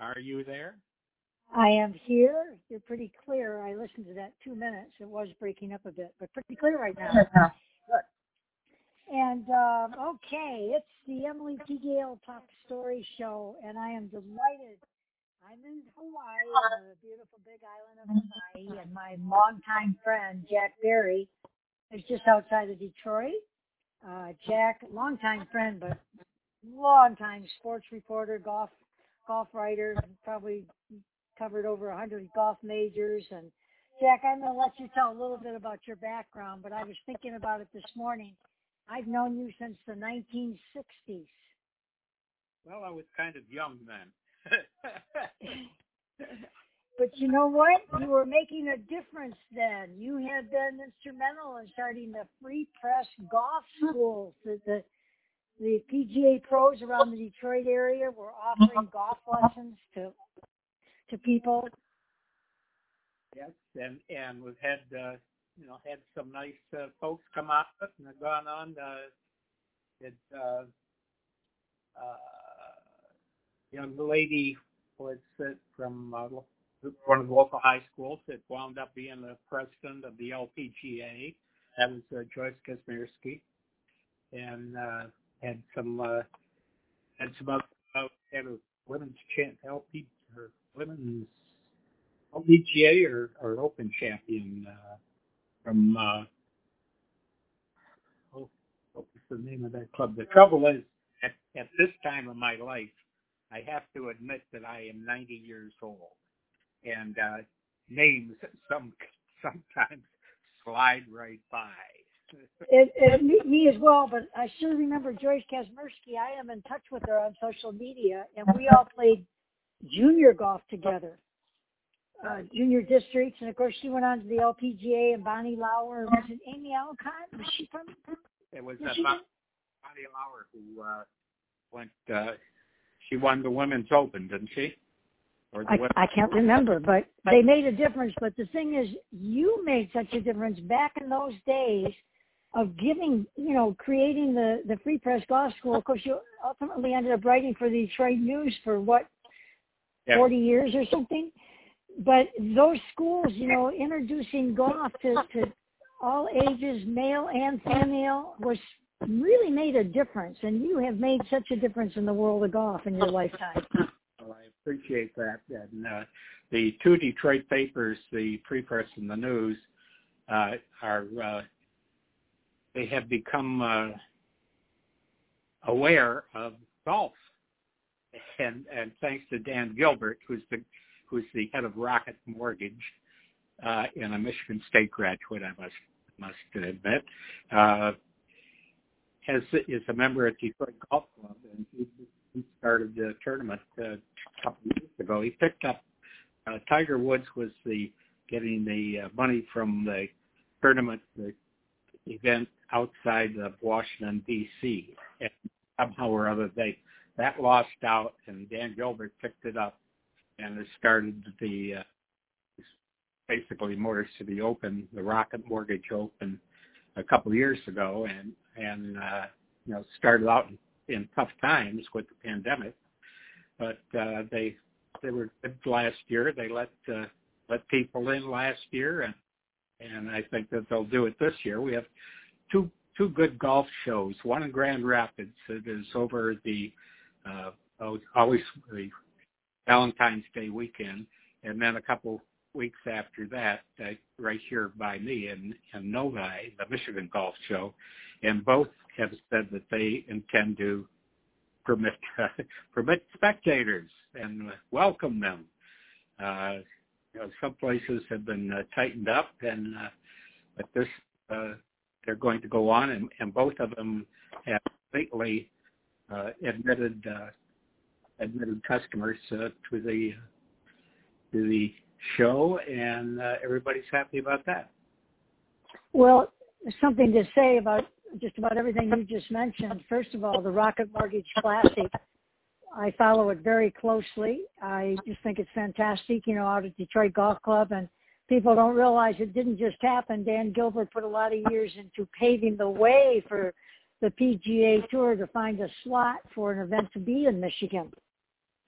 Are you there? I am here. You're pretty clear. I listened to that two minutes. It was breaking up a bit, but pretty clear right now. And um, okay, it's the Emily T. Gail Talk Story Show, and I am delighted. I'm in Hawaii, on the beautiful big island of Hawaii, and my longtime friend Jack Berry is just outside of Detroit. Uh, Jack, longtime friend, but longtime sports reporter, golf golf writer, probably covered over a hundred golf majors. And Jack, I'm going to let you tell a little bit about your background, but I was thinking about it this morning. I've known you since the 1960s. Well, I was kind of young then. but you know what? You were making a difference then. You had been instrumental in starting the free press golf schools. The, the, the PGA pros around the Detroit area were offering golf lessons to to people. Yes, and and we've had uh, you know had some nice uh, folks come out and have gone on. Uh, it uh, uh, young lady was uh, from uh, one of the local high schools that wound up being the president of the LPGA. That was uh, Joyce Kazmierski, and uh, had some uh, had some other uh, had a women's champ LP or women's LPGA or, or Open champion uh, from uh, oh, what was the name of that club? The trouble is, at, at this time of my life, I have to admit that I am 90 years old, and uh, names some sometimes slide right by. It, it, me, me as well, but I sure remember Joyce Kazmierski. I am in touch with her on social media, and we all played junior golf together, uh, junior districts, and of course she went on to the LPGA and Bonnie Lauer. Was it Amy Alcott? Was she from? It was, was uh, Bonnie Lauer who uh, went. Uh, she won the Women's Open, didn't she? I, I can't remember, but they made a difference. But the thing is, you made such a difference back in those days of giving, you know, creating the the Free Press Golf School. Of course, you ultimately ended up writing for the Detroit News for what yeah. 40 years or something. But those schools, you know, introducing golf to, to all ages, male and female, was really made a difference. And you have made such a difference in the world of golf in your lifetime. Well, I appreciate that. And uh, the two Detroit papers, the Free Press and the News, uh, are uh, they have become uh, aware of golf and and thanks to Dan Gilbert, who's the who's the head of Rocket Mortgage, uh, and a Michigan State graduate, I must must admit, uh, has is a member at Detroit Golf Club, and he, he started the tournament uh, a couple of years ago. He picked up uh, Tiger Woods was the getting the uh, money from the tournament, the event outside of Washington D.C. And somehow or other they that lost out, and Dan Gilbert picked it up, and it started the uh, basically Motors City Open, the Rocket Mortgage Open, a couple of years ago, and and uh, you know started out in, tough times with the pandemic, but uh, they they were good last year. They let uh, let people in last year, and and I think that they'll do it this year. We have two two good golf shows. One in Grand Rapids that is over the uh, always the Valentine's Day weekend, and then a couple weeks after that, uh, right here by me in, in Novi, the Michigan Golf Show, and both have said that they intend to permit permit spectators and welcome them. Uh, you know, some places have been uh, tightened up, and uh, but this uh, they're going to go on, and, and both of them have lately uh, admitted uh, admitted customers uh, to the to the show, and uh, everybody's happy about that. Well, something to say about just about everything you just mentioned. First of all, the Rocket Mortgage Classic. I follow it very closely. I just think it's fantastic, you know, out at Detroit Golf Club and people don't realize it didn't just happen. Dan Gilbert put a lot of years into paving the way for the PGA Tour to find a slot for an event to be in Michigan.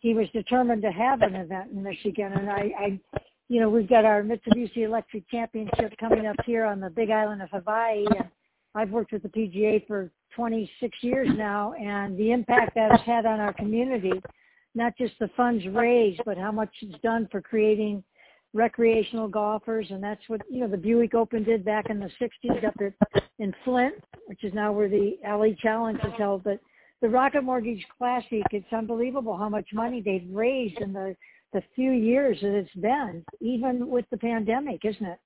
he was determined to have an event in Michigan. And I, I you know, we've got our Mitsubishi Electric Championship coming up here on the Big Island of Hawaii, and I've worked with the PGA for 26 years now, and the impact that has had on our community, not just the funds raised, but how much it's done for creating recreational golfers, and that's what you know the Buick Open did back in the '60s up at in Flint, which is now where the Ally Challenge is held. But the Rocket Mortgage Classic, it's unbelievable how much money they've raised in the the few years that it's been, even with the pandemic, isn't it?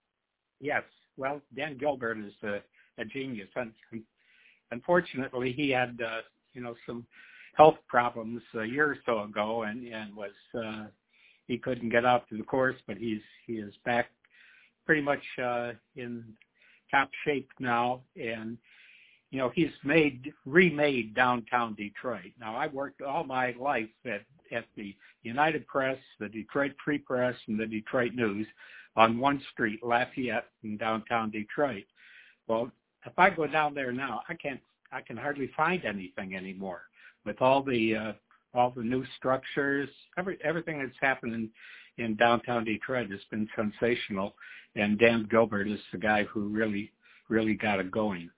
Yes. Well, Dan Gilbert is a, a genius. Unfortunately, he had uh, you know some health problems a year or so ago, and and was uh, he couldn't get out to the course, but he's he is back pretty much uh, in top shape now, and you know he's made remade downtown Detroit. Now I worked all my life at at the United Press, the Detroit Free Press, and the Detroit News on one street, Lafayette, in downtown Detroit. Well, if I go down there now, I can't I can hardly find anything anymore with all the uh, all the new structures, every everything that's happened in, in downtown Detroit has been sensational, and Dan Gilbert is the guy who really really got it going.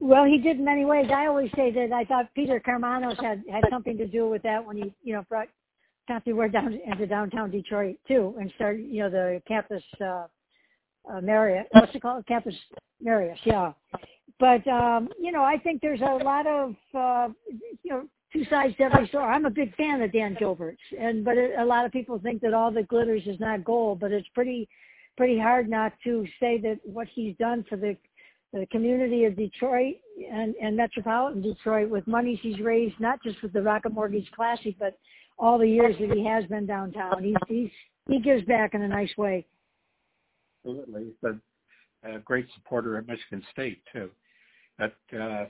Well, he did in many ways. I always say that I thought Peter Karmanos had had something to do with that when he you know brought CompuWare down into downtown Detroit too, and started you know the campus uh, uh, Marriott. What's it called? Campus Marriott. Yeah. But um, you know, I think there's a lot of uh, you know two sides to every story. I'm a big fan of Dan Gilbert's, and but it, a lot of people think that all that glitters is not gold. But it's pretty pretty hard not to say that what he's done for the the community of Detroit and, and metropolitan Detroit with monies he's raised, not just with the Rocket Mortgage Classic, but all the years that he has been downtown. He's, he's he gives back in a nice way. Absolutely, he's been a great supporter of Michigan State too. But uh,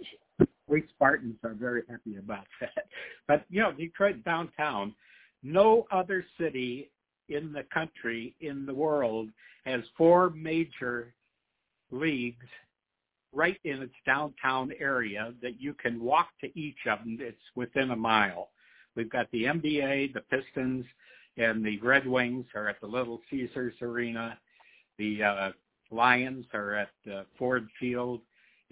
we Spartans are very happy about that. But you know, Detroit downtown, no other city in the country, in the world, has four major leagues right in its downtown area that you can walk to each of them. It's within a mile. We've got the NBA, the Pistons, and the Red Wings are at the Little Caesars Arena. The uh, Lions are at uh, Ford Field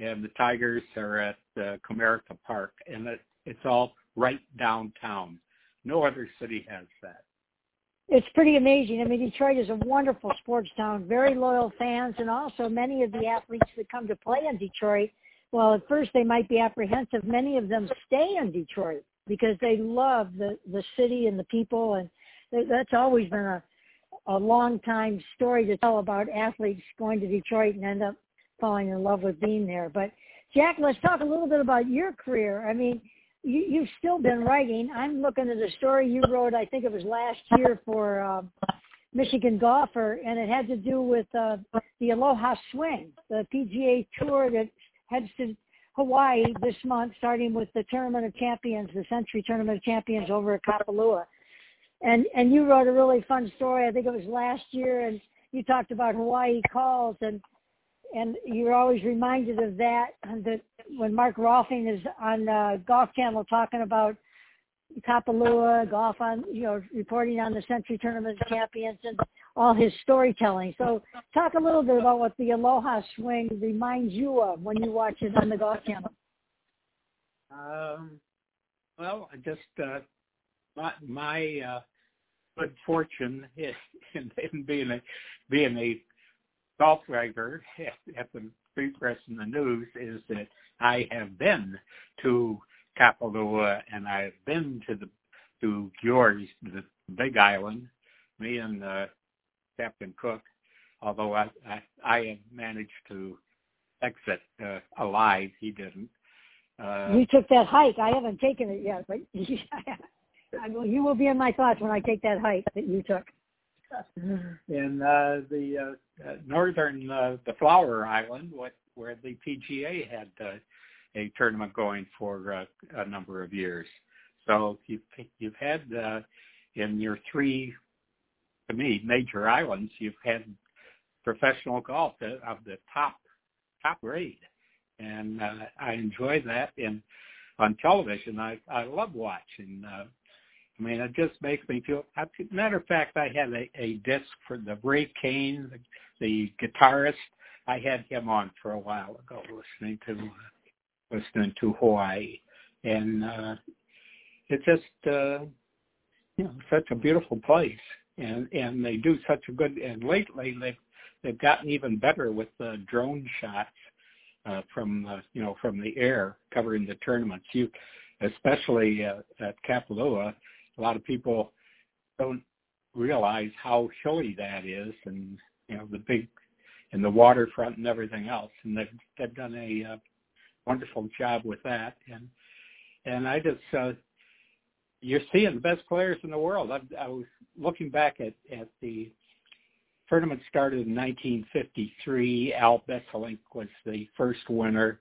and the Tigers are at uh, Comerica Park, and it, it's all right downtown. No other city has that. It's pretty amazing. I mean, Detroit is a wonderful sports town, very loyal fans, and also many of the athletes that come to play in Detroit. Well, at first they might be apprehensive. Many of them stay in Detroit because they love the the city and the people, and that's always been a a long time story to tell about athletes going to Detroit and end up falling in love with being there. But Jack, let's talk a little bit about your career. I mean, you, you've still been writing. I'm looking at a story you wrote. I think it was last year for uh, Michigan Golfer, and it had to do with uh, the Aloha Swing, the PGA Tour that heads to Hawaii this month, starting with the Tournament of Champions, the Sentry Tournament of Champions over at Kapalua. And and you wrote a really fun story. I think it was last year, and you talked about Hawaii calls and and you're always reminded of that. That when Mark Rolfing is on uh, Golf Channel talking about Kapalua golf on, you know, reporting on the Sentry Tournament Champions and all his storytelling. So, talk a little bit about what the Aloha Swing reminds you of when you watch it on the Golf Channel. Um, well, just uh, my, my uh, good fortune in, in being a being a golf writer at the Free Press and the News is that I have been to Kapalua and I've been to the to George, the Big Island. Me and uh, Captain Cook, although I, I I have managed to exit uh, alive, he didn't. Uh, you took that hike. I haven't taken it yet, but I will, you will be in my thoughts when I take that hike that you took. in uh, the uh, northern uh, the Flower Island, what where the PGA had uh, a tournament going for uh, a number of years. So you've you've had uh, in your three, to me, major islands, you've had professional golf of the top top grade, and uh, I enjoy that. And on television, I I love watching uh, I mean, it just makes me feel. Matter of fact, I had a, a disc for the Ray Kane, the, the guitarist. I had him on for a while ago, listening to listening to Hawaii, and uh, it's just uh, you know such a beautiful place, and and they do such a good. And lately, they've they've gotten even better with the drone shots uh, from uh, you know from the air covering the tournaments. You, especially uh, at Kapalua, a lot of people don't realize how hilly that is, and you know the big and the waterfront and everything else. And they've they've done a uh, wonderful job with that. And and I just uh, you're seeing the best players in the world. I, I was looking back at at the tournament started in 1953. Al Besselink was the first winner.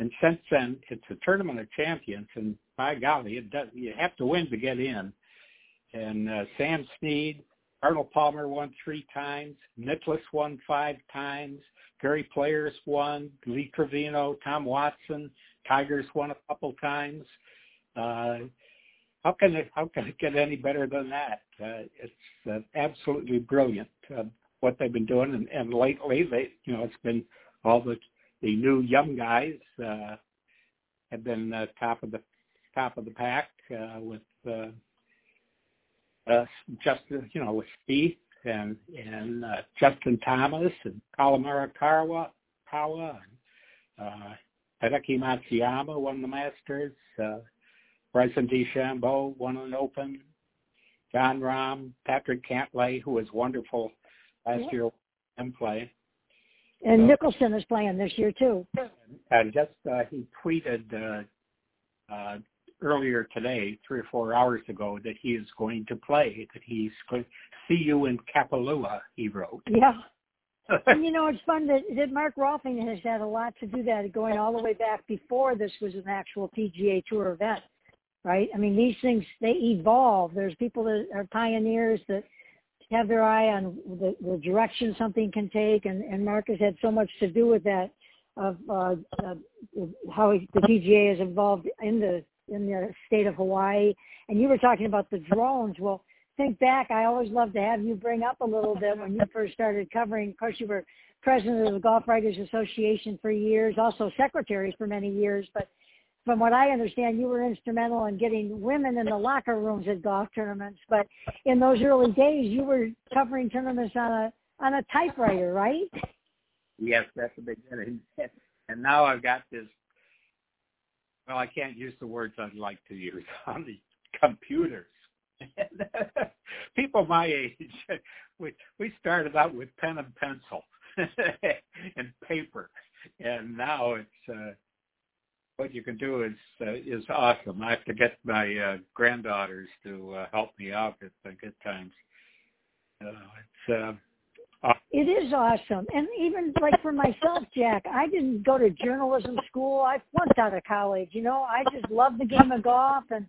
And since then, it's a tournament of champions, and by golly, it does, you have to win to get in. And uh, Sam Snead, Arnold Palmer won three times. Nicklaus won five times. Gary Players won. Lee Trevino, Tom Watson, Tigers won a couple times. Uh, how can it how can it get any better than that? Uh, it's uh, absolutely brilliant uh, what they've been doing, and, and lately they you know it's been all the the new young guys uh, have been uh, top of the top of the pack uh, with uh, uh, Justin, you know, with Steve and and uh, Justin Thomas and Collin Morikawa, Kawa and uh, Hideki Matsuyama won the Masters. Uh, Bryson DeChambeau won an Open. Jon Rahm, Patrick Cantlay, who was wonderful last yeah. year in play. And so, Mickelson is playing this year too. And just uh, he tweeted uh, uh, earlier today, three or four hours ago, that he is going to play. That he's going to see you in Kapalua. He wrote. Yeah. and you know, it's fun that, that Mark Rolfing has had a lot to do that, going all the way back before this was an actual PGA Tour event, right? I mean, these things they evolve. There's people that are pioneers that have their eye on the, the direction something can take, and, and Mark has had so much to do with that of uh, uh, how the PGA has evolved in the in the state of Hawaii. And you were talking about the drones. Well, think back. I always love to have you bring up a little bit when you first started covering. Of course, you were president of the Golf Writers Association for years, also secretary for many years. But from what I understand, you were instrumental in getting women in the locker rooms at golf tournaments. But in those early days, you were covering tournaments on a on a typewriter, right? Yes, that's the beginning. And now I've got this. Well, I can't use the words I'd like to use on the computers. People my age, we we started out with pen and pencil and paper, and now it's uh, what you can do is uh, is awesome. I have to get my uh, granddaughters to uh, help me out at uh, good times. Uh, it's uh, it is awesome. And even like for myself, Jack, I didn't go to journalism school. I flunked out of college. You know, I just loved the game of golf. And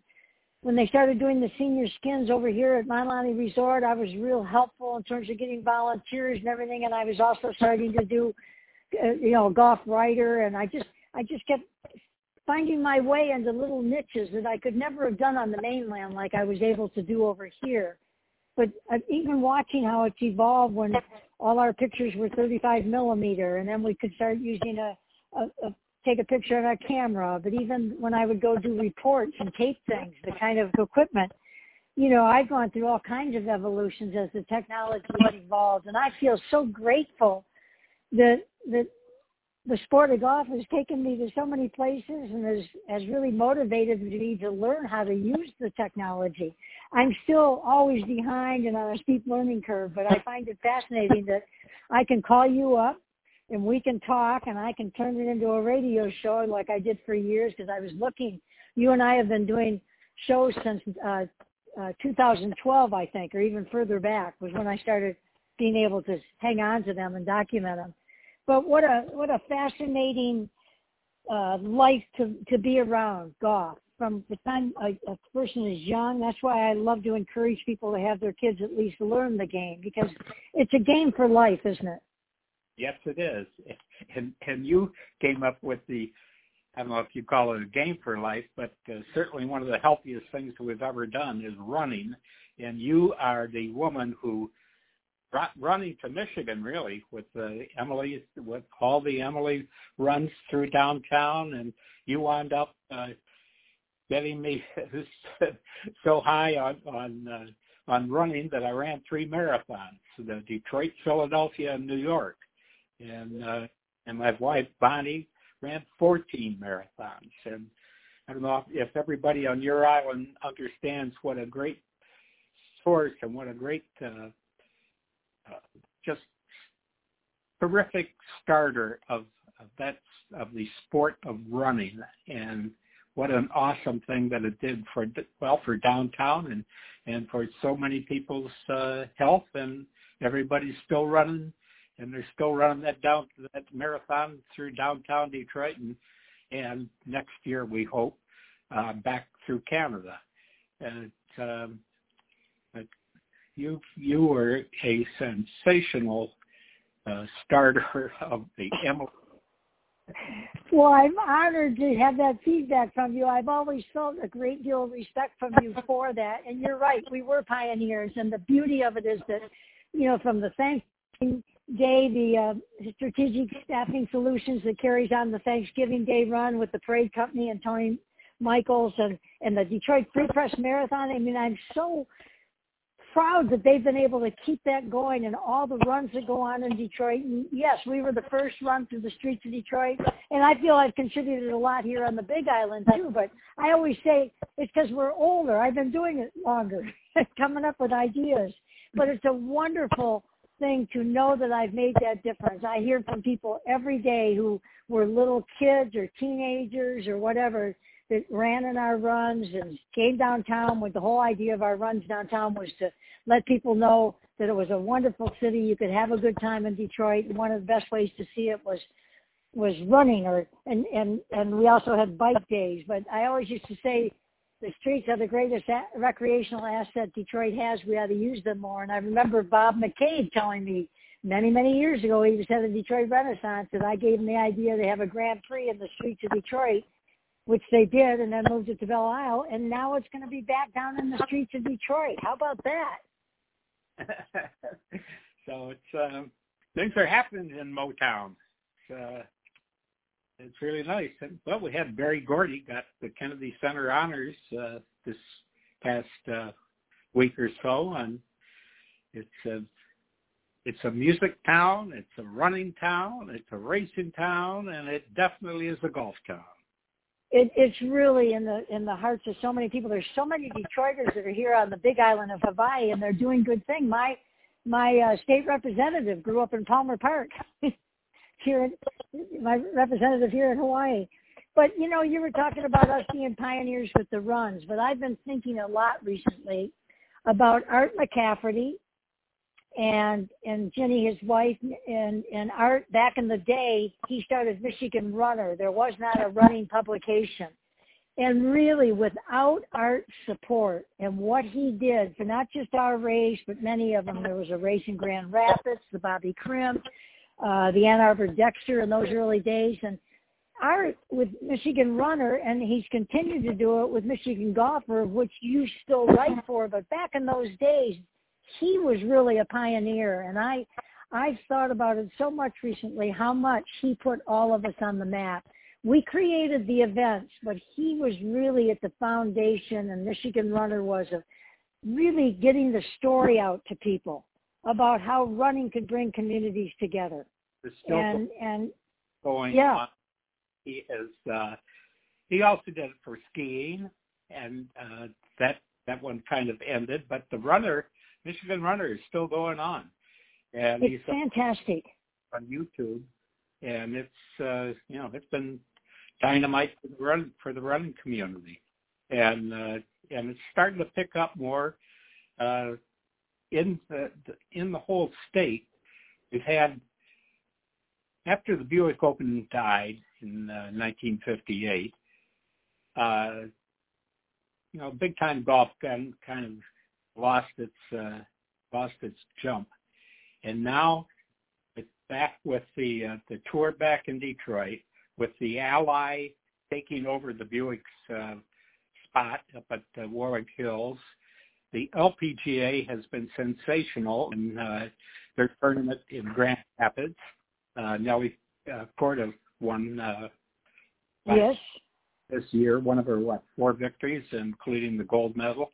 when they started doing the senior skins over here at Mauna Lani Resort, I was real helpful in terms of getting volunteers and everything. And I was also starting to do, uh, you know, golf writer. And I just, I just kept finding my way into little niches that I could never have done on the mainland like I was able to do over here. But uh, even watching how it's evolved when all our pictures were 35 millimeter and then we could start using a, a, a take a picture on our camera. But even when I would go do reports and tape things, the kind of equipment, you know, I've gone through all kinds of evolutions as the technology evolved. And I feel so grateful that, that the sport of golf has taken me to so many places and has, has really motivated me to learn how to use the technology. I'm still always behind and on a steep learning curve, but I find it fascinating that I can call you up and we can talk and I can turn it into a radio show like I did for years because I was looking. You and I have been doing shows since uh, uh, 2012, I think, or even further back was when I started being able to hang on to them and document them but what a what a fascinating uh, life to to be around golf from the time a, a person is young. That's why I love to encourage people to have their kids at least learn the game because it's a game for life, isn't it? Yes, it is. And and you came up with the I don't know if you call it a game for life, but uh, certainly one of the healthiest things we've ever done is running. And you are the woman who running to Michigan, really, with uh, Emily, with all the Emily runs through downtown, and you wound up uh, getting me so high on on uh, on running that I ran three marathons: the Detroit, Philadelphia, and New York. And uh, and my wife Bonnie ran 14 marathons. And I don't know if everybody on your island understands what a great source and what a great uh, just terrific starter of, of that of the sport of running. And what an awesome thing that it did for well for downtown and and for so many people's uh, health. And everybody's still running and they're still running that down that marathon through downtown Detroit. And and next year we hope uh, back through Canada. And um, you you were a sensational uh, starter of the Emily. Well, I'm honored to have that feedback from you. I've always felt a great deal of respect from you for that. And you're right, we were pioneers. And the beauty of it is that, you know, from the Thanksgiving Day, the uh, strategic staffing solutions that carries on the Thanksgiving Day run with the parade company and Tony Michaels and, and the Detroit Free Press Marathon. I mean, I'm so proud that they've been able to keep that going and all the runs that go on in Detroit. And yes, we were the first run through the streets of Detroit, and I feel I've contributed a lot here on the Big Island too. But I always say it's because we're older. I've been doing it longer, coming up with ideas. But it's a wonderful thing to know that I've made that difference. I hear from people every day who were little kids or teenagers or whatever that ran in our runs and came downtown with the whole idea of our runs downtown was to let people know that it was a wonderful city. You could have a good time in Detroit. One of the best ways to see it was was running or and and and we also had bike days. But I always used to say the streets are the greatest a- recreational asset Detroit has. We ought to use them more. And I remember Bob McCabe telling me many, many years ago, he was at the Detroit Renaissance, and I gave him the idea to have a Grand Prix in the streets of Detroit, which they did, and then moved it to Belle Isle. And now it's going to be back down in the streets of Detroit. How about that? so it's um, things are happening in Motown. It's, uh, it's really nice. And, well, we had Berry Gordy got the Kennedy Center honors uh, this past uh, week or so, and it's a it's a music town, it's a running town, it's a racing town, and it definitely is a golf town. It, it's really in the in the hearts of so many people. There's so many Detroiters that are here on the Big Island of Hawaii, and they're doing good thing. My my uh, state representative grew up in Palmer Park. here, in, my representative here in Hawaii. But you know, you were talking about us being pioneers with the runs, but I've been thinking a lot recently about Art McCafferty and and Jenny, his wife, and and Art. Back in the day, he started Michigan Runner. There was not a running publication, and really, without Art's support and what he did for not just our race, but many of them, there was a race in Grand Rapids, the Bobby Crim, uh, the Ann Arbor Dexter in those early days, and Art with Michigan Runner, and he's continued to do it with Michigan Golfer, which you still write for. But back in those days, he was really a pioneer, and I I've thought about it so much recently how much he put all of us on the map. We created the events, but he was really at the foundation, and Michigan Runner was of really getting the story out to people about how running could bring communities together. And and going yeah. on. He is uh, he also did it for skiing, and uh, that that one kind of ended. But the runner, Michigan Runner, is still going on, and it's he's fantastic on YouTube, and it's uh, you know it's been dynamite for the run for the running community, and uh, and it's starting to pick up more. Uh, in the, in the whole state, we've had after the Buick Open died in uh, 1958. Uh, you know, big time golf kind kind of lost its uh, lost its jump, and now it's back with the uh, the tour back in Detroit with the Ally taking over the Buick's uh, spot up at uh, Warwick Hills. The LPGA has been sensational in uh, their tournament in Grand Rapids. Uh, Nelly uh, Korda won uh, yes this year, one of her what four victories, including the gold medal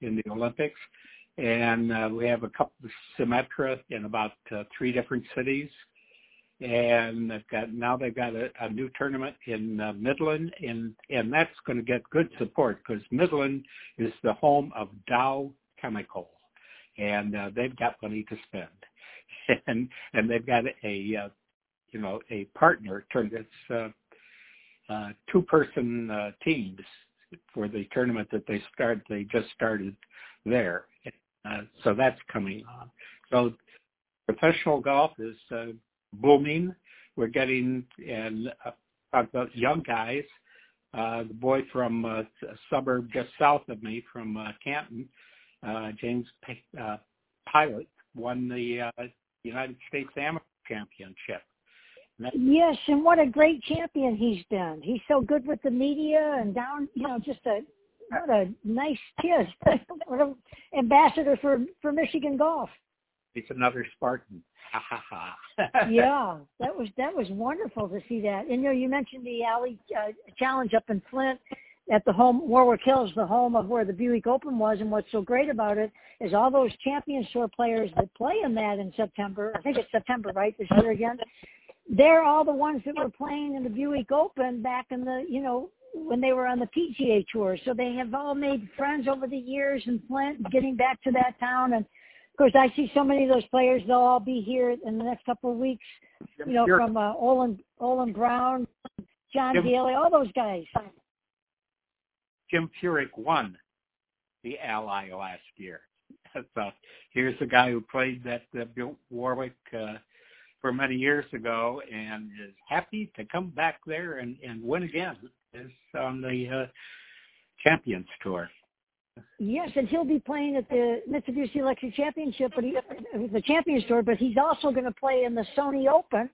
in the Olympics. And uh, we have a couple of Symetra in about uh, three different cities. And they've got now they've got a, a new tournament in uh, Midland, and and that's going to get good support because Midland is the home of Dow Chemical, and uh, they've got money to spend, and and they've got a uh, you know a partner turned it's uh, uh, two person uh, teams for the tournament that they start they just started there, uh, so that's coming on. So professional golf is uh, booming. We're getting and uh, about young guys. Uh, the boy from uh, a suburb just south of me, from uh, Canton, uh, James P- uh, Piot, won the uh, United States Amateur Championship. Yes, and what a great champion he's been. He's so good with the media and down, you know, just a what a nice kid. what an ambassador for for Michigan golf. He's another Spartan. yeah, that was that was wonderful to see that. And you know, you mentioned the Ally uh, Challenge up in Flint at the home Warwick Hills, the home of where the Buick Open was. And what's so great about it is all those Champions Tour players that play in that in September. I think it's September, right? This year again. They're all the ones that were playing in the Buick Open back in the you know when they were on the PGA Tour. So they have all made friends over the years in Flint, getting back to that town and of course, I see so many of those players. They'll all be here in the next couple of weeks. You know, from uh, Olin Olin Browne, John Jim, Daly, all those guys. Jim Furyk won the Ally last year. So here's the guy who played that uh, Warwick uh, for many years ago and is happy to come back there and, and win again. Is on the uh, Champions Tour. Yes, and he'll be playing at the Mitsubishi Electric Championship, but he, the Champions Tour. But he's also going to play in the Sony Open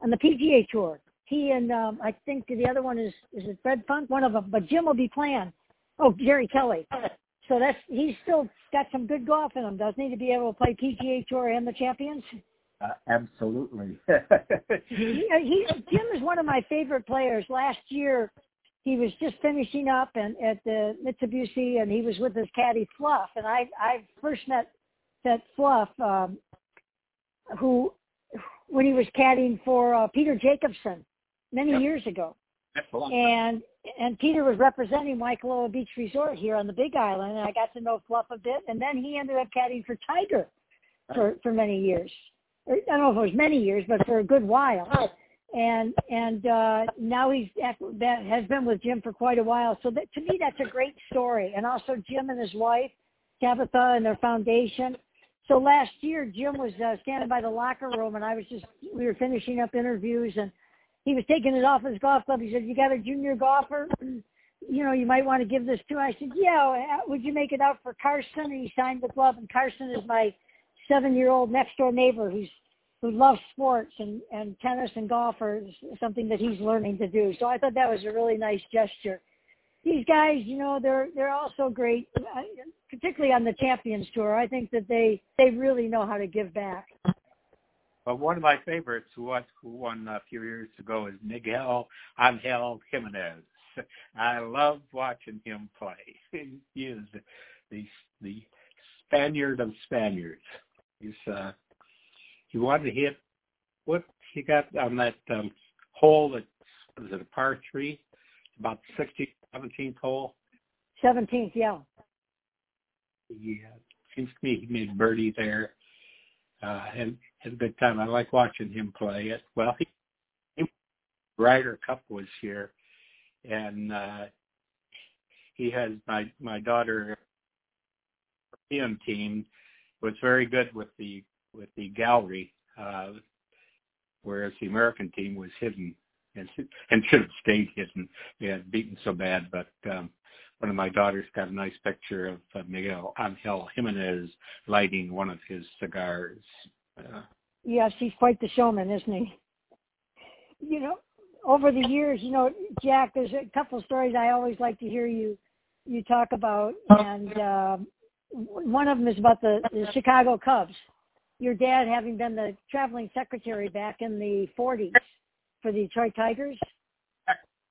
and the PGA Tour. He and um, I think the other one is is it Fred Funk, one of them. But Jim will be playing. Oh, Jerry Kelly. So that's he's still got some good golf in him, doesn't he, to be able to play PGA Tour and the Champions? Uh, absolutely. he, he, Jim is one of my favorite players. Last year, he was just finishing up and at the Mitsubishi, and he was with his caddy Fluff. And I I first met that Fluff, um, who when he was caddying for uh, Peter Jacobsen many yep. years ago. And and Peter was representing Waikoloa Beach Resort here on the Big Island, and I got to know Fluff a bit. And then he ended up caddying for Tiger for for many years. I don't know if it was many years, but for a good while and and uh, now he's that has been with Jim for quite a while. So that, to me, that's a great story. And also Jim and his wife Tabitha and their foundation. So last year, Jim was uh, standing by the locker room, and I was just we were finishing up interviews, and he was taking it off his golf club. He said, "You got a junior golfer." You know, you might want to give this to. I said, "Yeah, would you make it out for Carson?" And he signed the glove. And Carson is my seven-year-old next door neighbor who's who loves sports and, and tennis and golf are something that he's learning to do. So I thought that was a really nice gesture. These guys, you know, they're they're also great, uh, particularly on the Champions Tour. I think that they they really know how to give back. But one of my favorites who was who won a few years ago is Miguel Angel Jimenez. I love watching him play. He is the the Spaniard of Spaniards. He's uh, he wanted to hit what he got on that um, hole that was it a par three, about the 16th, 17th hole. 17th, yeah. Yeah, seems to me he made birdie there, uh, and had a good time. I like watching him play it. Well, he, he Ryder Cup was here, and uh, he has my my daughter European team was very good with the with the gallery, uh, whereas the American team was hidden and, and should have stayed hidden. They had beaten so bad, but um, one of my daughters got a nice picture of uh, Miguel Angel Jimenez lighting one of his cigars. Uh, yes, he's quite the showman, isn't he? You know, over the years, you know, Jack, there's a couple of stories I always like to hear you you talk about, and uh, one of them is about the, the Chicago Cubs. Your dad having been the traveling secretary back in the 40s for the Detroit Tigers.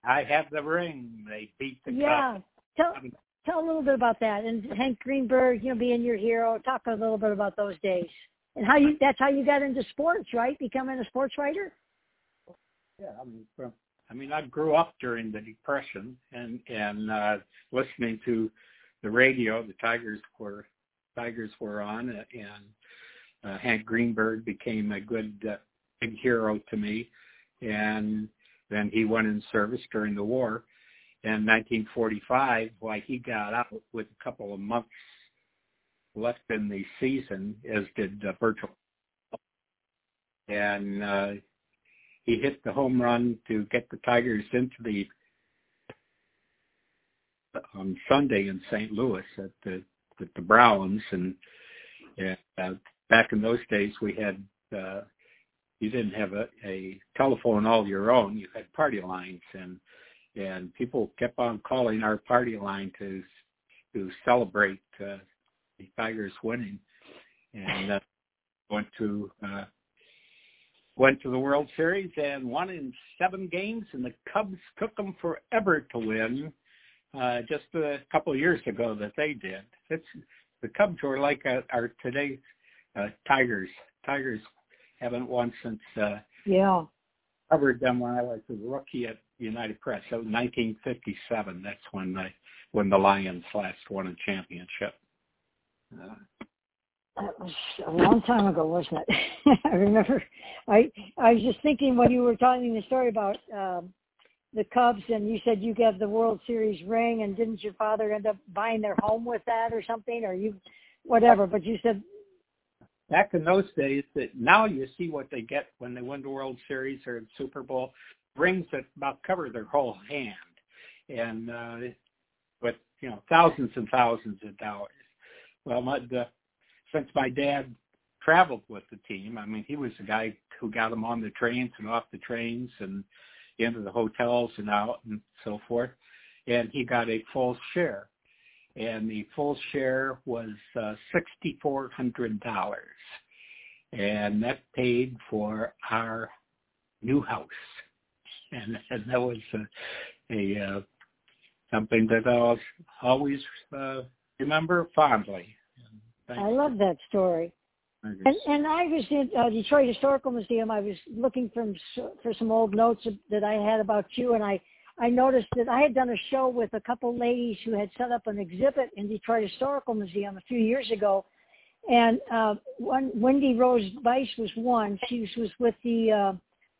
I have the ring. They beat the yeah. Cubs. Tell tell a little bit about that and Hank Greenberg, you know, being your hero. Talk a little bit about those days and how you that's how you got into sports, right? Becoming a sports writer. Yeah, I mean, from, I mean, I grew up during the Depression and and uh, listening to the radio. The Tigers were Tigers were on, uh, and uh, Hank Greenberg became a good uh, big hero to me, and then he went in service during the war. In 1945, why he got out with a couple of months left in the season, as did uh, Virgil. And uh, he hit the home run to get the Tigers into the on Sunday in St. Louis at the with the Browns and yeah, uh, back in those days we had uh you didn't have a, a telephone all your own you had party lines and and people kept on calling our party line to to celebrate uh, the Tigers winning and uh, went to uh went to the World Series and won in seven games, and the Cubs took them forever to win. Uh, just a couple of years ago that they did. It's the Cubs were like our today's uh, Tigers. Tigers haven't won since uh, yeah covered them when I was a rookie at United Press. So 1957. That's when I when the Lions last won a championship. Uh, that was a long time ago, wasn't it? I remember. I I was just thinking when you were telling me the story about um, the Cubs, and you said you got the World Series ring, and didn't your father end up buying their home with that or something, or you, whatever? But you said back in those days that now you see what they get when they win the World Series or the Super Bowl rings that about cover their whole hand, and uh, with you know thousands and thousands of dollars. Well, my, the since my dad traveled with the team, I mean, he was the guy who got them on the trains and off the trains and into the hotels and out and so forth. And he got a full share. And the full share was uh, $6,400. And that paid for our new house. And, and that was a, a uh, something that I'll always uh, remember fondly. I love that story. And, and I was in uh, Detroit Historical Museum. I was looking from for some old notes that I had about you, and I I noticed that I had done a show with a couple ladies who had set up an exhibit in Detroit Historical Museum a few years ago, and uh, one Wendy Rose Weiss was one. She was with the uh,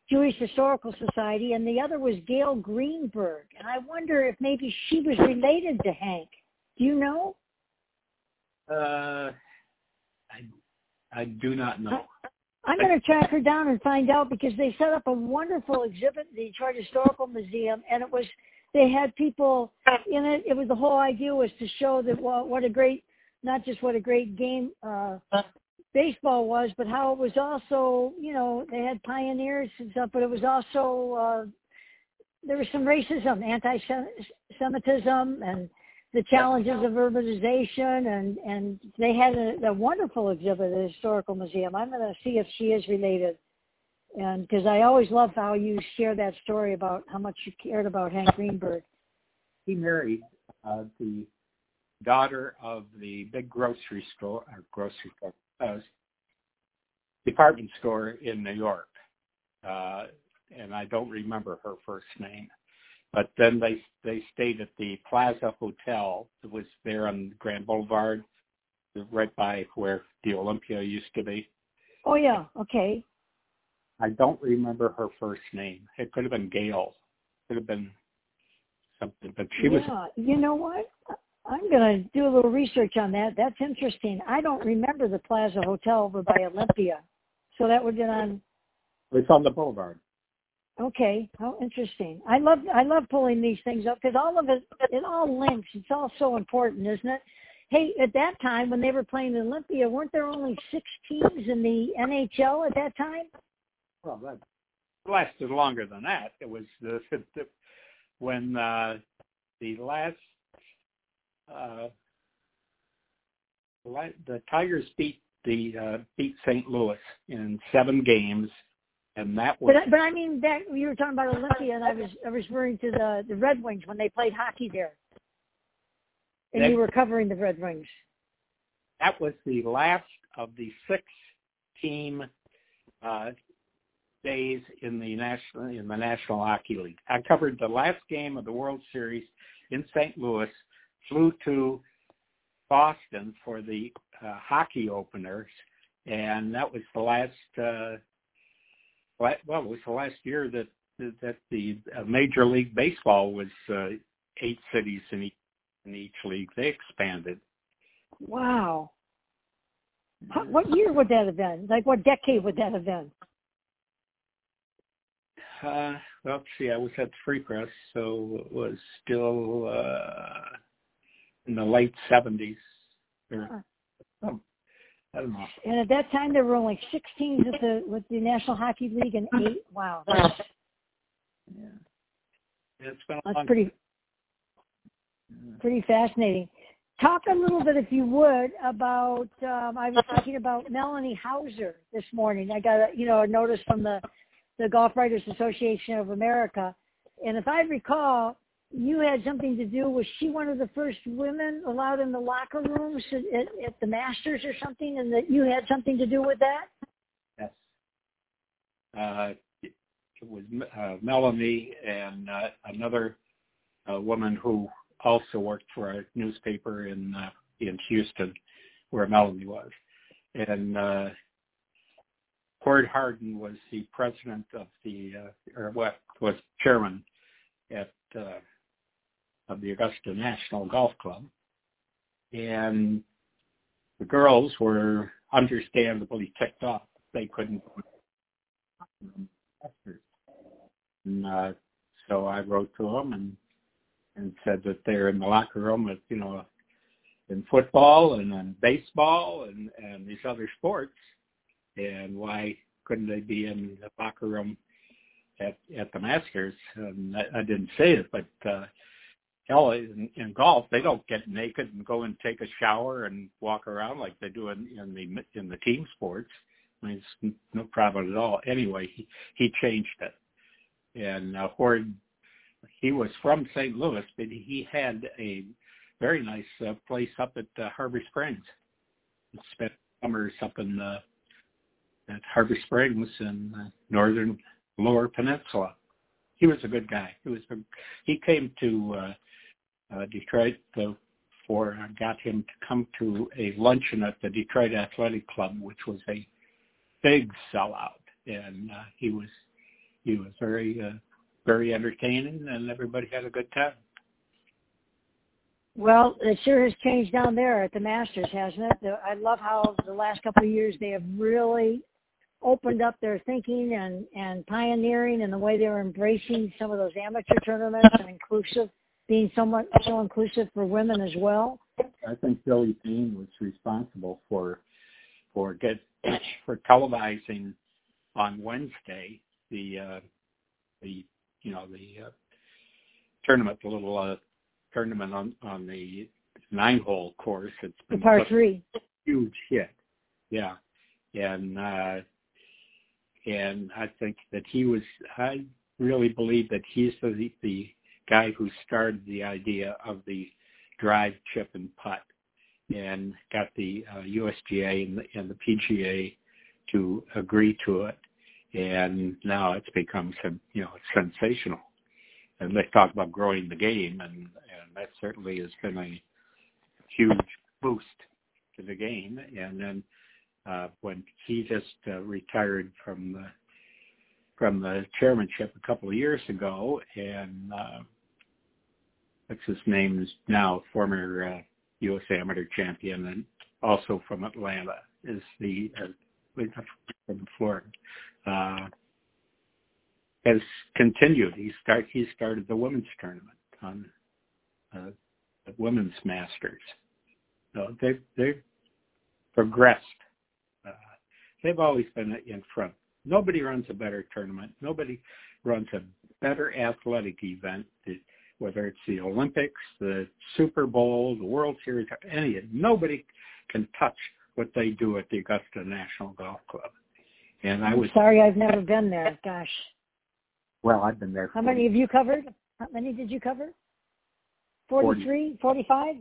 Jewish Historical Society, and the other was Gail Greenberg. And I wonder if maybe she was related to Hank. Do you know? Uh, I I do not know. I'm going to track her down and find out because they set up a wonderful exhibit in the Detroit Historical Museum, and it was they had people in it. It was the whole idea was to show that well, what a great, not just what a great game uh, baseball was, but how it was also, you know, they had pioneers and stuff, but it was also uh, there was some racism, anti-Semitism, and the challenges of urbanization, and and they had a, a wonderful exhibit at the historical museum. I'm going to see if she is related, and because I always love how you share that story about how much you cared about Hank Greenberg. He married uh, the daughter of the big grocery store, or grocery store, uh, department store in New York, uh, and I don't remember her first name. But then they they stayed at the Plaza Hotel. It was there on Grand Boulevard, right by where the Olympia used to be. Oh yeah, okay. I don't remember her first name. It could have been Gail. It could have been something, but she yeah, was. Yeah, you know what? I'm going to do a little research on that. That's interesting. I don't remember the Plaza Hotel over by Olympia. So that would have been on. It's on the boulevard. Okay, how interesting. I love I love pulling these things up because all of it it all links. It's all so important, isn't it? Hey, at that time when they were playing in Olympia, weren't there only six teams in the NHL at that time? Well, that lasted longer than that. It was the, the when uh, the last uh, the Tigers beat the uh, beat St. Louis in seven games, and that was. But but I mean that you were talking about Olympia, and I was I was referring to the the Red Wings when they played hockey there, and that, you were covering the Red Wings. That was the last of the six team uh, days in the national in the National Hockey League. I covered the last game of the World Series in St. Louis. Flew to Boston for the uh, hockey openers, and that was the last. Uh, well, it was the last year that that the uh, Major League Baseball was uh, eight cities in each, in each league. They expanded. Wow. How, what year would that have been? Like what decade would that have been? Uh, well, see, I was at the Free Press, so it was still uh, in the late seventies. Or, oh, I don't know. And at that time, there were only six teams with the with the National Hockey League, and eight. Wow, that's yeah. It's been that's long pretty pretty fascinating. Talk a little bit, if you would, about. Um, I was talking about Melanie Hauser this morning. I got a you know a notice from the the Golf Writers Association of America, and if I recall, you had something to do. Was she one of the first women allowed in the locker rooms at, at, the Masters or something, and that you had something to do with that? Yes. Uh, it, was uh, Melanie and uh, another uh, woman who also worked for a newspaper in uh, in Houston, where Melanie was, and uh, Hord Hardin was the president of the uh, or what was chairman at uh, of the Augusta National Golf Club, and the girls were understandably ticked off they couldn't. And uh, so I wrote to them and and said that they're in the locker room with you know in football and in baseball and and these other sports and why couldn't they be in the locker room at at the Masters? And I, I didn't say it, but uh, hell, in, in golf, they don't get naked and go and take a shower and walk around like they do in, in the in the team sports. I mean, it's no problem at all. Anyway, he he changed it, and uh, Hord, he was from St. Louis, but he had a very nice uh, place up at uh, Harbor Springs. Spent summers up in uh, at Harbor Springs in the northern Lower Peninsula. He was a good guy. He was a, he came to uh, uh, Detroit uh, for uh, got him to come to a luncheon at the Detroit Athletic Club, which was a big sellout, and uh, he was he was very uh, very entertaining, and everybody had a good time. Well, it sure has changed down there at the Masters, hasn't it? I love how the last couple of years they have really opened up their thinking and and pioneering and the way they were embracing some of those amateur tournaments and inclusive, being somewhat so inclusive for women as well. I think Billy Payne was responsible for for get for televising on Wednesday the uh, the you know the uh, tournament, the little uh, tournament on on the nine hole course. It's been the par three. Huge hit, yeah, and uh, and I think that he was. I really believe that he's the the guy who started the idea of the drive, chip, and putt, and got the uh, USGA and the, and the PGA to agree to it, and now it's become some you know sensational. And let's talk about growing the game, and, and that certainly has been a huge boost to the game. And then uh, when he just uh, retired from the from the chairmanship a couple of years ago, and uh, what's his name is now former uh, U.S. amateur champion and also from Atlanta is the uh, from Florida. Uh, has continued. He start he started the women's tournament on uh, the women's masters. So they they progressed they've always been in front nobody runs a better tournament. Nobody runs a better athletic event. Whether it's the Olympics, the Super Bowl, the World Series, any nobody can touch what they do at the Augusta National Golf Club. And I was sorry I've never been there. Gosh. Well, I've been there. How many have you covered? How many did you cover? 43, 45?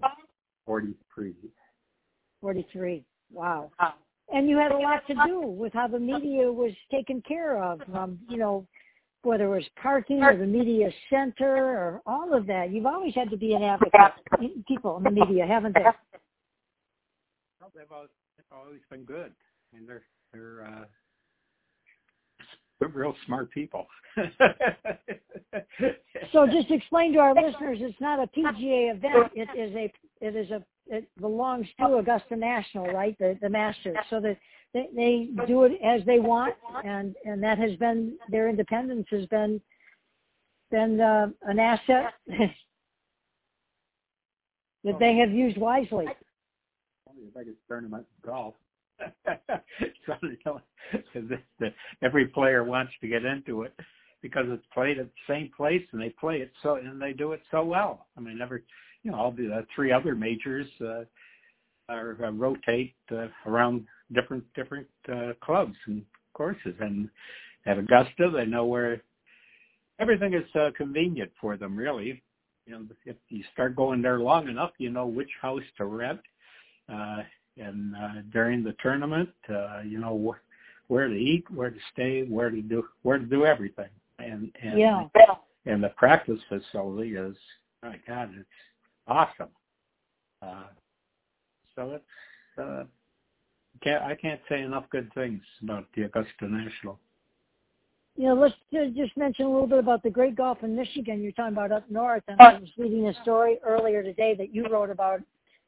43. 43. Wow. And you had a lot to do with how the media was taken care of. Um, you know, whether it was parking or the media center or all of that. You've always had to be an advocate. People in the media, haven't they? Well, they've always been good. I mean, they're they're uh, they're real smart people. so just explain to our listeners, it's not a PGA event. It is a it is a it belongs to Augusta National, right? The the Masters. So that they, they do it as they want, and and that has been their independence has been been uh, an asset that they have used wisely. Only the biggest tournament in golf. so, you know, every player wants to get into it because it's played at the same place and they play it so and they do it so well. I mean, every you know, all the uh, three other majors uh, are uh, rotate uh, around different different uh, clubs and courses, and at Augusta they know where everything is uh, convenient for them. Really, you know, if you start going there long enough, you know which house to rent. Uh, and uh, during the tournament, uh, you know wh- where to eat, where to stay, where to do where to do everything, and and yeah. and the practice facility is my God, it's awesome. Uh, so it's uh, can't I can't say enough good things about the Augusta National. You know, let's just mention a little bit about the great golf in Michigan. You're talking about up north, and I was reading a story earlier today that you wrote about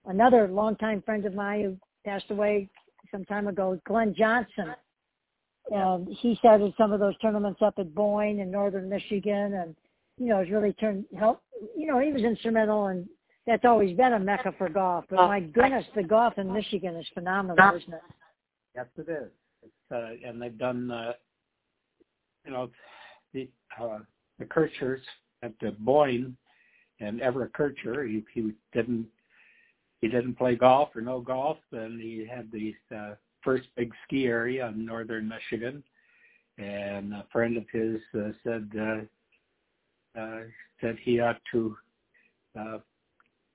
another longtime friend of mine who passed away some time ago, Glenn Johnson. And um, he started some of those tournaments up at Boyne in northern Michigan, and you know, has really turned help. You know, he was instrumental, and that's always been a mecca for golf. But my goodness, the golf in Michigan is phenomenal, isn't it? Yes, it is. It's, uh, and they've done, uh, you know, the uh, the Kirchers at the Boyne and Everett Kircher. He, he didn't he didn't play golf or no golf, and he had the uh, first big ski area in northern Michigan. And a friend of his uh, said uh, uh, said he ought to uh,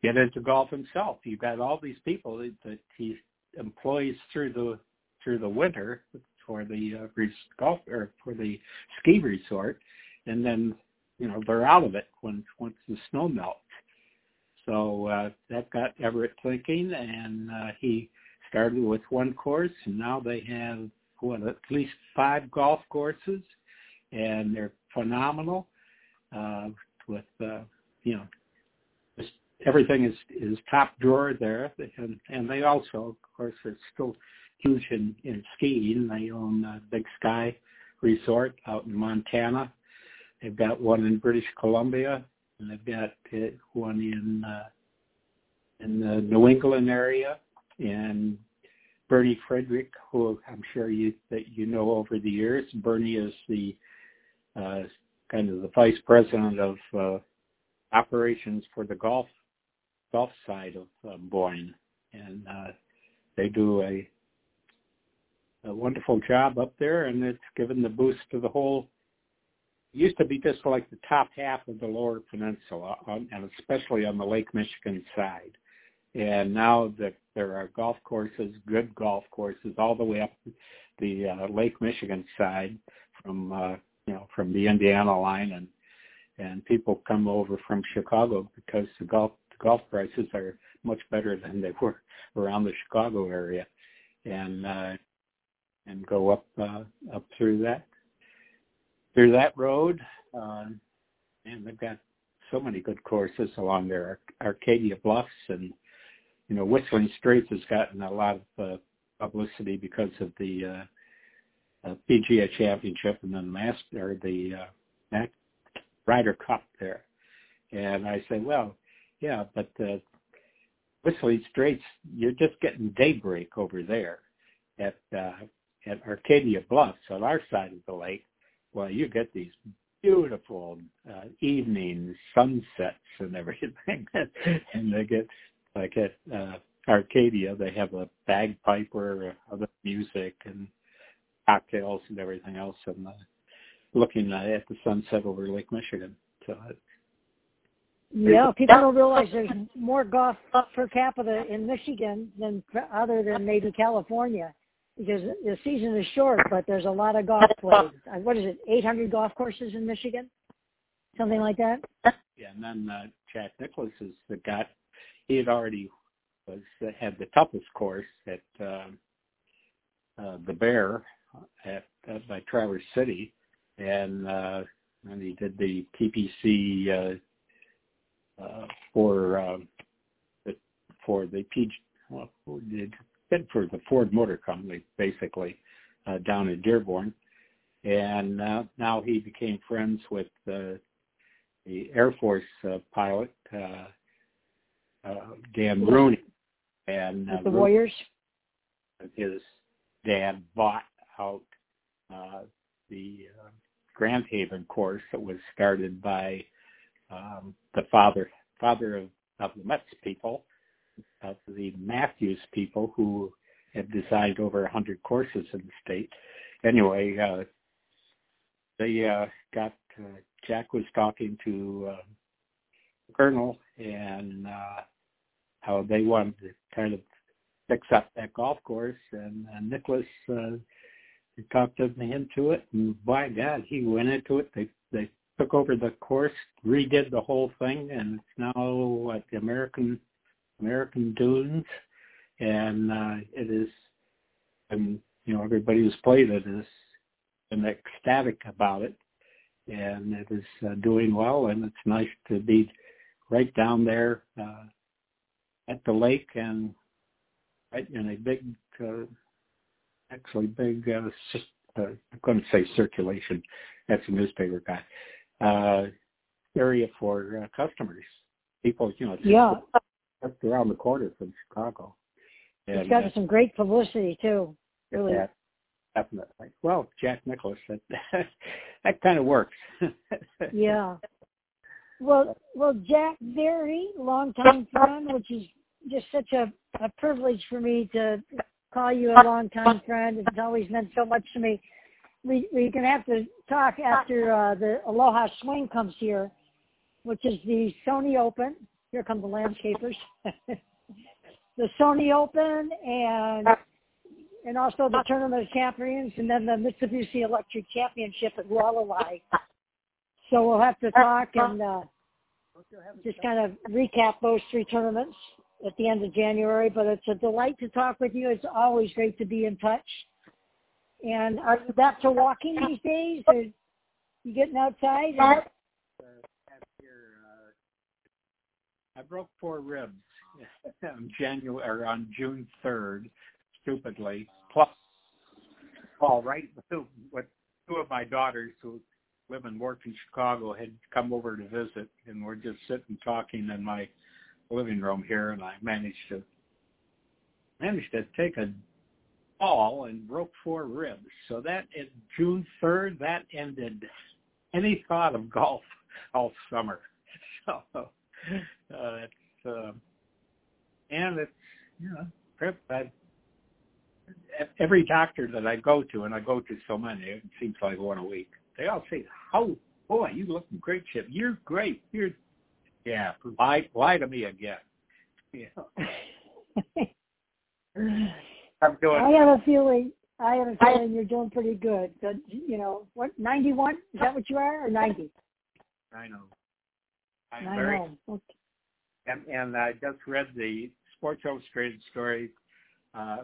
get into golf himself. You've got all these people that, he employs through the through the winter for the uh, golf or for the ski resort, and then you know they're out of it when once the snow melts. So uh, that got Everett thinking, and uh, he started with one course, and now they have what at least five golf courses, and they're phenomenal. Uh, with uh, you know, everything is is top drawer there, and and they also, of course, are still huge in in skiing. They own uh, Big Sky Resort out in Montana. They've got one in British Columbia, and they've got uh, one in uh, in the New England area, and Bernie Frederick, who I'm sure you that you know over the years. Bernie is the uh, kind of the vice president of uh, operations for the golf golf side of uh, Boyne, and uh, they do a a wonderful job up there, and it's given the boost to the whole used to be just like the top half of the lower peninsula, on, and especially on the Lake Michigan side. And now that there are golf courses, good golf courses, all the way up the uh, Lake Michigan side, from uh, you know from the Indiana line, and and people come over from Chicago because the golf golf prices are much better than they were around the Chicago area, and uh, and go up uh, up through that through that road. Um, and they've got so many good courses along there. Arcadia Bluffs and you know Whistling Straits has gotten a lot of uh, publicity because of the uh, uh, PGA Championship and then the Master the uh, Ryder Cup there. And I say, well, yeah, but uh, Whistling Straits, you're just getting daybreak over there at uh, at Arcadia Bluffs on our side of the lake, well, you get these beautiful uh, evening sunsets and everything, and they get like at uh, Arcadia, they have a bagpiper, other music, and cocktails and everything else, and uh, looking uh, at the sunset over Lake Michigan. So yeah, people don't realize there's more golf per capita in Michigan than other than maybe California because the season is short, but there's a lot of golf played. Uh, what is it, 800 golf courses in Michigan? Something like that? Yeah, and then uh, Jack Nicklaus is the guy, he had already was had the toughest course at uh, uh, the Bear at, at by Traverse City, and uh, and he did the TPC uh, uh, for um, the for the PG well, did for the Ford Motor Company basically uh, down in Dearborn, and uh, now he became friends with uh, the Air Force uh, pilot uh, uh, Dan Rooney, and uh, the Warriors. His dad bought out uh, the uh, Grand Haven course that was started by um, the father father of, of the Mets people, of the Matthews people who have designed over a hundred courses in the state. Anyway, uh, they uh, got uh, Jack was talking to uh, Colonel and uh, how they wanted to kind of fix up that golf course, and uh, Nicklaus uh, talked me into it, and by God, he went into it. They they took over the course, redid the whole thing, and it's now what the American American Dunes, and uh, it is, and you know everybody who's played it is been ecstatic about it, and it is uh, doing well, and it's nice to be right down there uh, at the lake and right in a big, uh, actually big, uh, uh, going to say circulation. That's a newspaper guy uh, area for uh, customers. People, you know, just yeah, just around the corner from Chicago. And, it's got uh, some great publicity too. Really. Yeah, definitely. Well, Jack Nicklaus, that that kind of works. yeah. Well, well, Jack Berry, longtime friend, which is just such a, a privilege for me to call you a longtime friend. It's always meant so much to me we we're gonna have to talk after uh, the Aloha Swing comes here, which is the Sony Open. Here come the landscapers. the Sony Open and and also the Tournament of Champions, and then the Mitsubishi Electric Championship at Waialae. So we'll have to talk and uh, just kind of recap those three tournaments at the end of January. But it's a delight to talk with you. It's always great to be in touch. And are you back to walking these days? Or you getting outside? Or? Uh, I broke four ribs on January or on June third, stupidly. Plus, all right, with two of my daughters who live and work in Chicago had come over to visit, and we're just sitting talking in my living room here, and I managed to managed to take a fall and broke four ribs. So that is June 3rd, that ended any thought of golf all summer. So uh, it's, uh, and it's, you know, I, every doctor that I go to, and I go to so many, it seems like one a week, they all say, "Oh boy, you look in great shape. You're great. You're, yeah, lie, lie to me again." Yeah. I'm doing. I have a feeling. I have a feeling you're doing pretty good. But you know, what? Ninety-one? Is that what you are, or ninety? I know. I'm I very, know. Okay. And, and I just read the Sports Illustrated story, uh,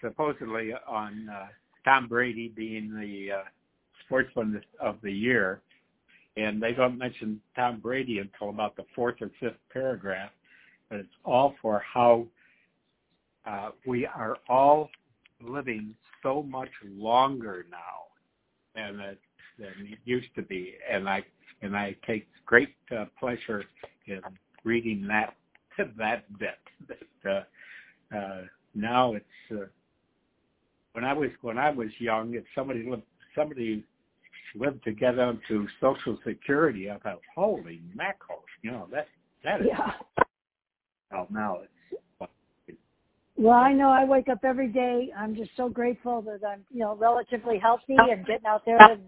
supposedly on uh, Tom Brady being the uh, sportsman of the year, and they don't mention Tom Brady until about the fourth or fifth paragraph, but it's all for how uh, we are all living so much longer now than it, than it used to be, and I and I take great uh, pleasure in reading that that bit. That uh, uh, now it's uh, when I was when I was young, if somebody lived somebody lived to Social Security, I thought, holy mackerel, you know that that is. Yeah. Oh, now it's. Well, I know I wake up every day. I'm just so grateful that I'm, you know, relatively healthy and getting out there and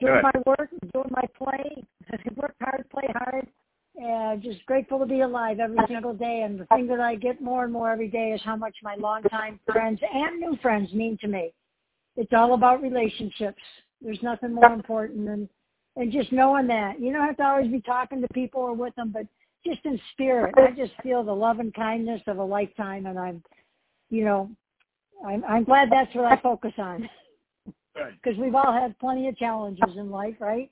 doing Good. my work, and doing my play. work hard, play hard, and just grateful to be alive every single day. And the thing that I get more and more every day is how much my longtime friends and new friends mean to me. It's all about relationships. There's nothing more important than and just knowing that you don't have to always be talking to people or with them, but just in spirit. I just feel the love and kindness of a lifetime, and I'm, you know, I'm I'm glad that's what I focus on because we've all had plenty of challenges in life, right?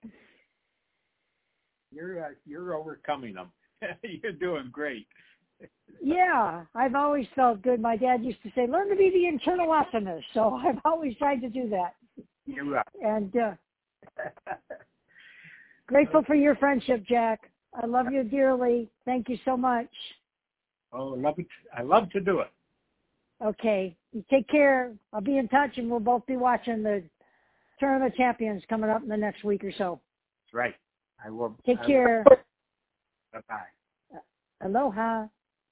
You're uh, you're overcoming them. you're doing great. Yeah, I've always felt good. My dad used to say, "Learn to be the internal optimist." So I've always tried to do that, You're right. and uh, grateful for your friendship, Jack. I love you dearly. Thank you so much. oh, love it. I love to do it. Okay. You take care. I'll be in touch and we'll both be watching the Tournament of Champions coming up in the next week or so. That's right. I will. Take I care. Bye bye. Aloha.